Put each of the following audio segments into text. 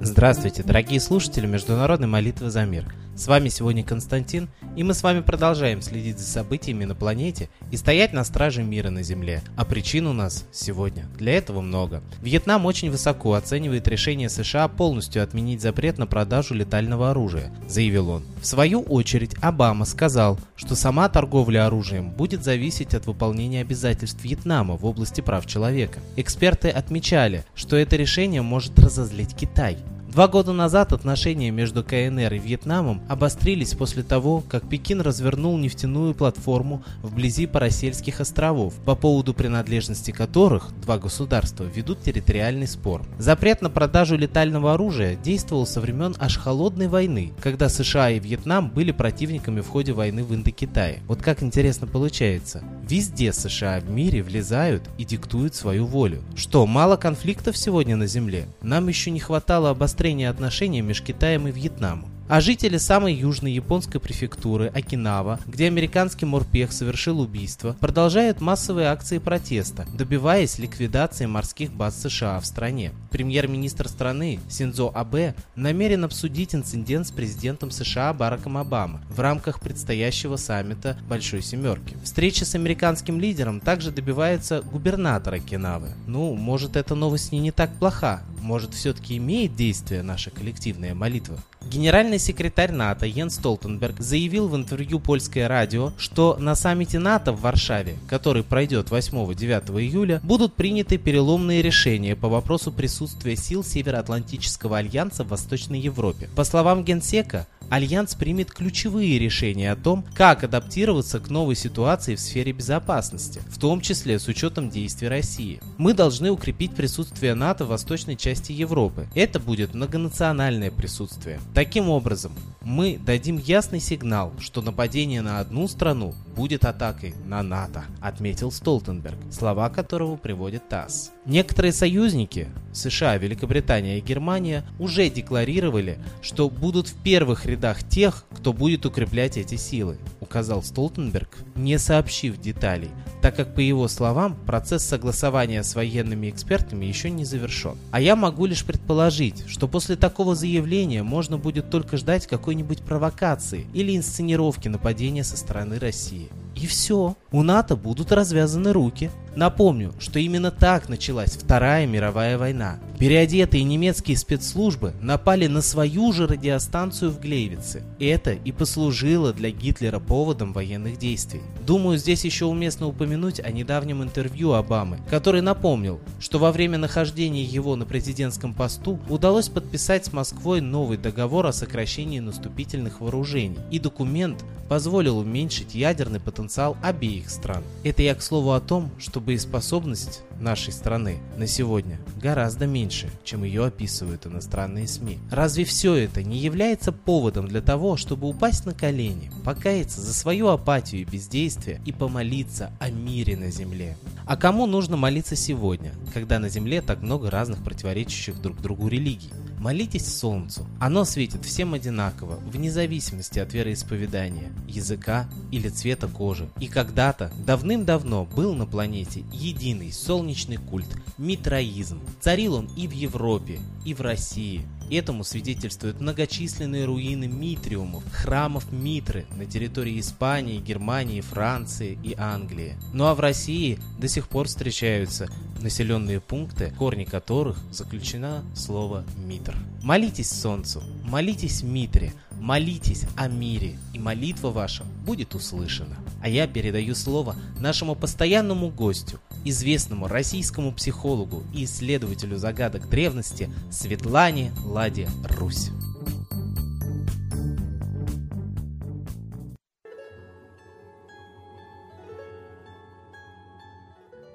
Здравствуйте, дорогие слушатели Международной молитвы за мир. С вами сегодня Константин, и мы с вами продолжаем следить за событиями на планете и стоять на страже мира на Земле. А причин у нас сегодня для этого много. Вьетнам очень высоко оценивает решение США полностью отменить запрет на продажу летального оружия, заявил он. В свою очередь Обама сказал, что сама торговля оружием будет зависеть от выполнения обязательств Вьетнама в области прав человека. Эксперты отмечали, что это решение может разозлить Китай. Два года назад отношения между КНР и Вьетнамом обострились после того, как Пекин развернул нефтяную платформу вблизи Парасельских островов, по поводу принадлежности которых два государства ведут территориальный спор. Запрет на продажу летального оружия действовал со времен аж холодной войны, когда США и Вьетнам были противниками в ходе войны в Индокитае. Вот как интересно получается. Везде США в мире влезают и диктуют свою волю. Что, мало конфликтов сегодня на Земле? Нам еще не хватало обострения отношений между Китаем и Вьетнамом. А жители самой южной японской префектуры Окинава, где американский морпех совершил убийство, продолжают массовые акции протеста, добиваясь ликвидации морских баз США в стране. Премьер-министр страны Синдзо Абе намерен обсудить инцидент с президентом США Бараком Обамой в рамках предстоящего саммита Большой Семерки. Встреча с американским лидером также добивается губернатора Окинавы. Ну, может эта новость не, не так плоха, может все-таки имеет действие наша коллективная молитва. Генеральный секретарь НАТО Йенс Столтенберг заявил в интервью польское радио, что на саммите НАТО в Варшаве, который пройдет 8-9 июля, будут приняты переломные решения по вопросу присутствия сил Североатлантического альянса в Восточной Европе. По словам Генсека, Альянс примет ключевые решения о том, как адаптироваться к новой ситуации в сфере безопасности, в том числе с учетом действий России. Мы должны укрепить присутствие НАТО в восточной части Европы. Это будет многонациональное присутствие. Таким образом, мы дадим ясный сигнал, что нападение на одну страну будет атакой на НАТО, отметил Столтенберг, слова которого приводит ТАСС. Некоторые союзники, США, Великобритания и Германия, уже декларировали, что будут в первых рядах тех, кто будет укреплять эти силы, указал Столтенберг, не сообщив деталей, так как, по его словам, процесс согласования с военными экспертами еще не завершен. А я могу лишь предположить, что после такого заявления можно будет только ждать какой-нибудь провокации или инсценировки нападения со стороны России. И все, у НАТО будут развязаны руки. Напомню, что именно так началась Вторая мировая война. Переодетые немецкие спецслужбы напали на свою же радиостанцию в Глейвице. Это и послужило для Гитлера поводом военных действий. Думаю, здесь еще уместно упомянуть о недавнем интервью Обамы, который напомнил, что во время нахождения его на президентском посту удалось подписать с Москвой новый договор о сокращении наступительных вооружений, и документ позволил уменьшить ядерный потенциал обеих стран. Это я к слову о том, что боеспособность нашей страны на сегодня гораздо меньше, чем ее описывают иностранные СМИ. Разве все это не является поводом для того, чтобы упасть на колени, покаяться за свою апатию и бездействие и помолиться о мире на земле? А кому нужно молиться сегодня, когда на земле так много разных противоречащих друг другу религий? Молитесь солнцу. Оно светит всем одинаково, вне зависимости от вероисповедания, языка или цвета кожи. И когда-то, давным-давно, был на планете единый солнечный культ – митроизм. Царил он и в Европе, и в России. Этому свидетельствуют многочисленные руины митриумов, храмов Митры на территории Испании, Германии, Франции и Англии. Ну а в России до сих пор встречаются населенные пункты, корни которых заключено слово «митр». Молитесь солнцу, молитесь Митре, молитесь о мире, и молитва ваша будет услышана. А я передаю слово нашему постоянному гостю, известному российскому психологу и исследователю загадок древности Светлане Ладе Русь.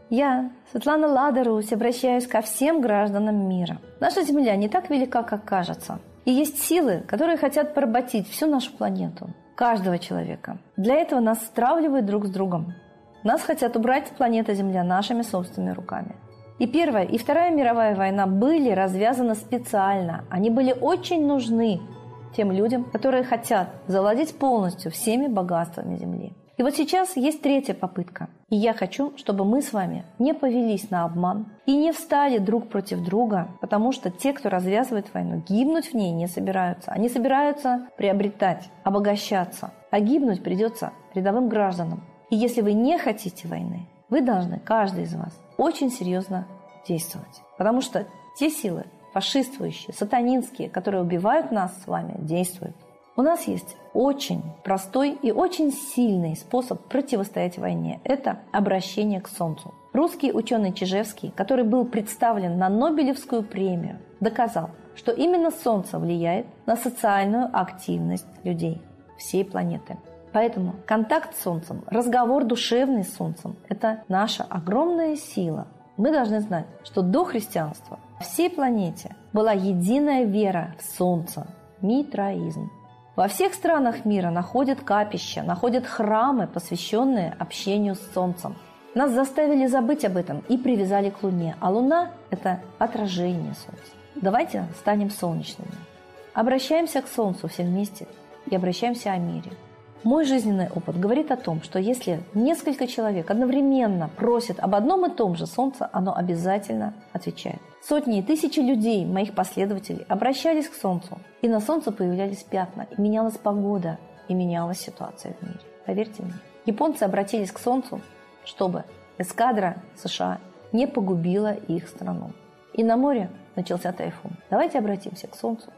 Я, Светлана Лада Русь, обращаюсь ко всем гражданам мира. Наша Земля не так велика, как кажется. И есть силы, которые хотят поработить всю нашу планету, каждого человека. Для этого нас стравливают друг с другом. Нас хотят убрать с планеты Земля нашими собственными руками. И Первая, и Вторая мировая война были развязаны специально. Они были очень нужны тем людям, которые хотят завладеть полностью всеми богатствами Земли. И вот сейчас есть третья попытка. И я хочу, чтобы мы с вами не повелись на обман и не встали друг против друга, потому что те, кто развязывает войну, гибнуть в ней не собираются. Они собираются приобретать, обогащаться. А гибнуть придется рядовым гражданам. И если вы не хотите войны, вы должны, каждый из вас, очень серьезно действовать. Потому что те силы, фашистующие, сатанинские, которые убивают нас с вами, действуют. У нас есть очень простой и очень сильный способ противостоять войне. Это обращение к Солнцу. Русский ученый Чижевский, который был представлен на Нобелевскую премию, доказал, что именно Солнце влияет на социальную активность людей всей планеты. Поэтому контакт с Солнцем, разговор душевный с Солнцем – это наша огромная сила. Мы должны знать, что до христианства всей планете была единая вера в Солнце – митраизм. Во всех странах мира находят капища, находят храмы, посвященные общению с Солнцем. Нас заставили забыть об этом и привязали к Луне, а Луна – это отражение Солнца. Давайте станем солнечными. Обращаемся к Солнцу все вместе и обращаемся о мире – мой жизненный опыт говорит о том, что если несколько человек одновременно просят об одном и том же Солнце, оно обязательно отвечает. Сотни и тысячи людей, моих последователей, обращались к Солнцу, и на Солнце появлялись пятна, и менялась погода, и менялась ситуация в мире. Поверьте мне. Японцы обратились к Солнцу, чтобы эскадра США не погубила их страну. И на море начался тайфун. Давайте обратимся к Солнцу,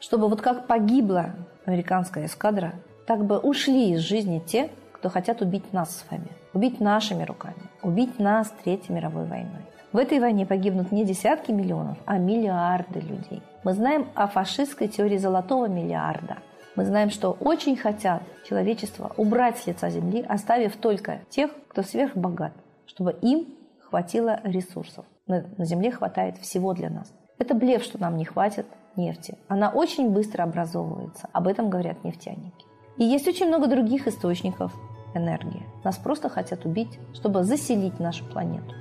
чтобы вот как погибла американская эскадра, так бы ушли из жизни те, кто хотят убить нас с вами, убить нашими руками, убить нас Третьей мировой войной. В этой войне погибнут не десятки миллионов, а миллиарды людей. Мы знаем о фашистской теории золотого миллиарда. Мы знаем, что очень хотят человечество убрать с лица земли, оставив только тех, кто сверхбогат, чтобы им хватило ресурсов. На земле хватает всего для нас. Это блеф, что нам не хватит нефти. Она очень быстро образовывается. Об этом говорят нефтяники. И есть очень много других источников энергии. Нас просто хотят убить, чтобы заселить нашу планету.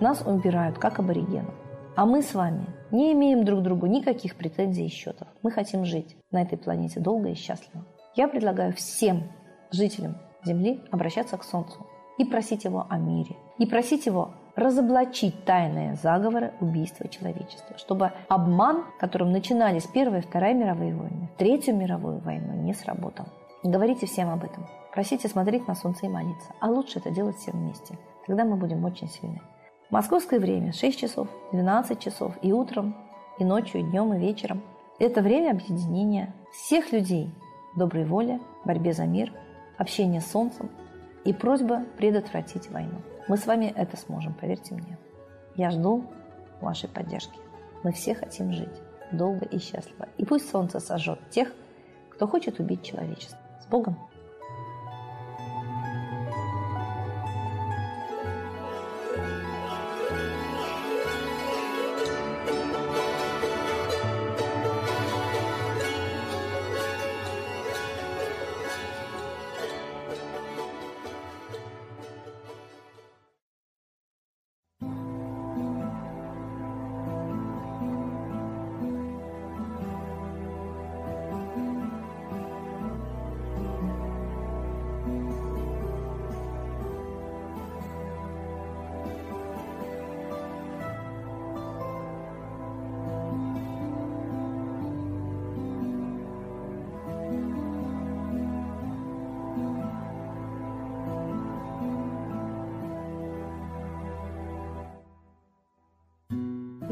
Нас убирают, как аборигенов. А мы с вами не имеем друг другу никаких претензий и счетов. Мы хотим жить на этой планете долго и счастливо. Я предлагаю всем жителям Земли обращаться к Солнцу и просить его о мире. И просить его разоблачить тайные заговоры убийства человечества, чтобы обман, которым начинались Первая и Вторая мировые войны, Третью мировую войну, не сработал. Говорите всем об этом. Просите смотреть на солнце и молиться. А лучше это делать все вместе. Тогда мы будем очень сильны. Московское время 6 часов, 12 часов и утром, и ночью, и днем, и вечером. Это время объединения всех людей доброй воли, борьбе за мир, общения с солнцем и просьба предотвратить войну. Мы с вами это сможем, поверьте мне. Я жду вашей поддержки. Мы все хотим жить долго и счастливо. И пусть солнце сожжет тех, кто хочет убить человечество. С Богом!